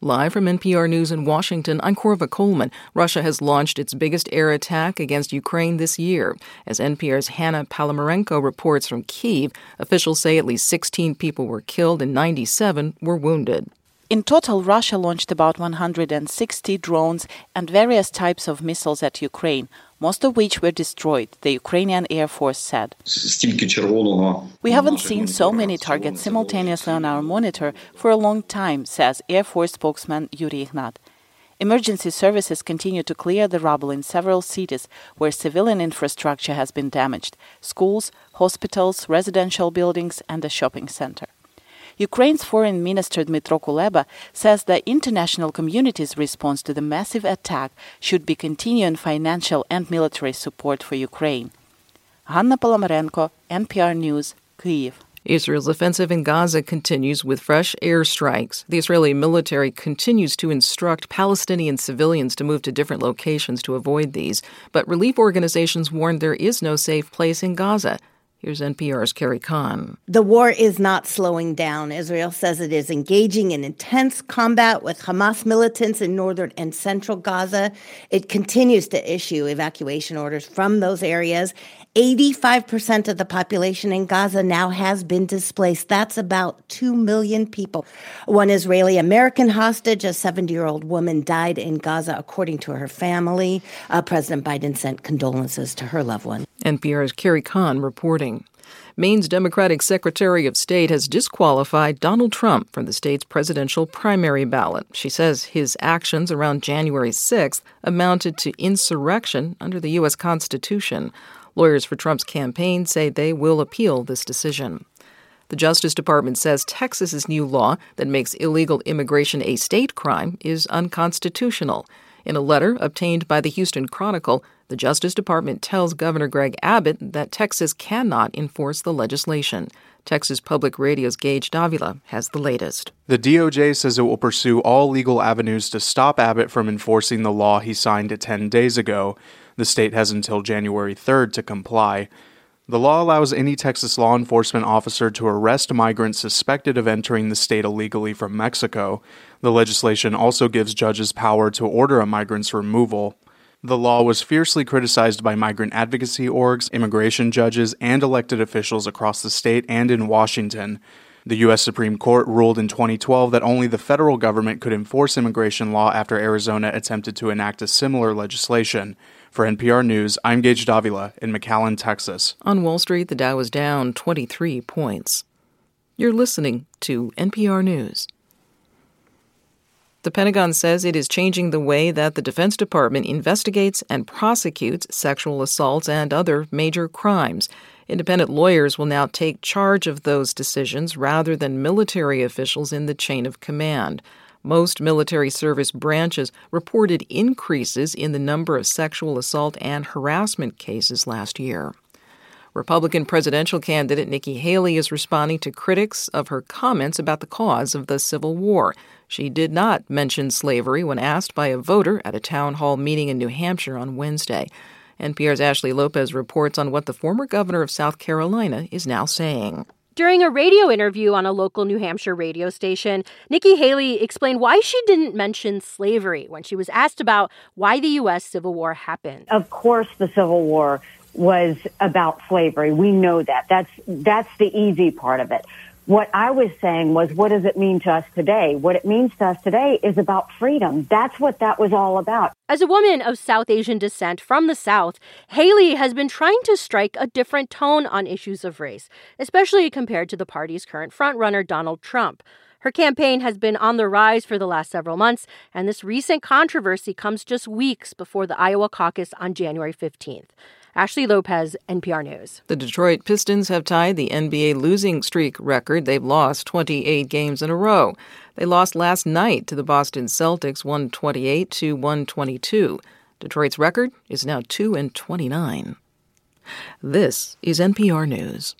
Live from NPR News in Washington, I'm Korva Coleman. Russia has launched its biggest air attack against Ukraine this year. As NPR's Hanna Palamarenko reports from Kiev, officials say at least 16 people were killed and 97 were wounded. In total, Russia launched about 160 drones and various types of missiles at Ukraine, most of which were destroyed, the Ukrainian Air Force said. We haven't seen so many targets simultaneously on our monitor for a long time, says Air Force spokesman Yuri Ignat. Emergency services continue to clear the rubble in several cities where civilian infrastructure has been damaged schools, hospitals, residential buildings, and a shopping center. Ukraine's Foreign Minister Dmytro Kuleba says the international community's response to the massive attack should be continuing financial and military support for Ukraine. Hanna Palamarenko, NPR News, Kyiv. Israel's offensive in Gaza continues with fresh airstrikes. The Israeli military continues to instruct Palestinian civilians to move to different locations to avoid these, but relief organizations warn there is no safe place in Gaza. Here's NPR's Carrie Kahn. The war is not slowing down. Israel says it is engaging in intense combat with Hamas militants in northern and central Gaza. It continues to issue evacuation orders from those areas 85% of the population in Gaza now has been displaced. That's about 2 million people. One Israeli American hostage, a 70 year old woman, died in Gaza, according to her family. Uh, President Biden sent condolences to her loved one. NPR's Carrie Kahn reporting. Maine's Democratic Secretary of State has disqualified Donald Trump from the state's presidential primary ballot. She says his actions around January 6th amounted to insurrection under the U.S. Constitution. Lawyers for Trump's campaign say they will appeal this decision. The Justice Department says Texas's new law that makes illegal immigration a state crime is unconstitutional. In a letter obtained by the Houston Chronicle, the Justice Department tells Governor Greg Abbott that Texas cannot enforce the legislation. Texas Public Radio's Gaige Davila has the latest. The DOJ says it will pursue all legal avenues to stop Abbott from enforcing the law he signed 10 days ago. The state has until January 3rd to comply. The law allows any Texas law enforcement officer to arrest migrants suspected of entering the state illegally from Mexico. The legislation also gives judges power to order a migrant's removal. The law was fiercely criticized by migrant advocacy orgs, immigration judges, and elected officials across the state and in Washington. The U.S. Supreme Court ruled in 2012 that only the federal government could enforce immigration law after Arizona attempted to enact a similar legislation. For NPR News, I'm Gaige Davila in McAllen, Texas. On Wall Street, the Dow was down 23 points. You're listening to NPR News. The Pentagon says it is changing the way that the Defense Department investigates and prosecutes sexual assaults and other major crimes. Independent lawyers will now take charge of those decisions rather than military officials in the chain of command. Most military service branches reported increases in the number of sexual assault and harassment cases last year. Republican presidential candidate Nikki Haley is responding to critics of her comments about the cause of the Civil War. She did not mention slavery when asked by a voter at a town hall meeting in New Hampshire on Wednesday. NPR's Ashley Lopez reports on what the former governor of South Carolina is now saying. During a radio interview on a local New Hampshire radio station, Nikki Haley explained why she didn't mention slavery when she was asked about why the U.S. Civil War happened. Of course, the Civil War was about slavery. We know that. That's that's the easy part of it. What I was saying was, what does it mean to us today? What it means to us today is about freedom. That's what that was all about. As a woman of South Asian descent from the South, Haley has been trying to strike a different tone on issues of race, especially compared to the party's current frontrunner, Donald Trump. Her campaign has been on the rise for the last several months, and this recent controversy comes just weeks before the Iowa caucus on January 15th. Ashley Lopez, NPR News. The Detroit Pistons have tied the NBA losing streak record. They've lost 28 games in a row. They lost last night to the Boston Celtics 128 to 122. Detroit's record is now 2 and 29. This is NPR News.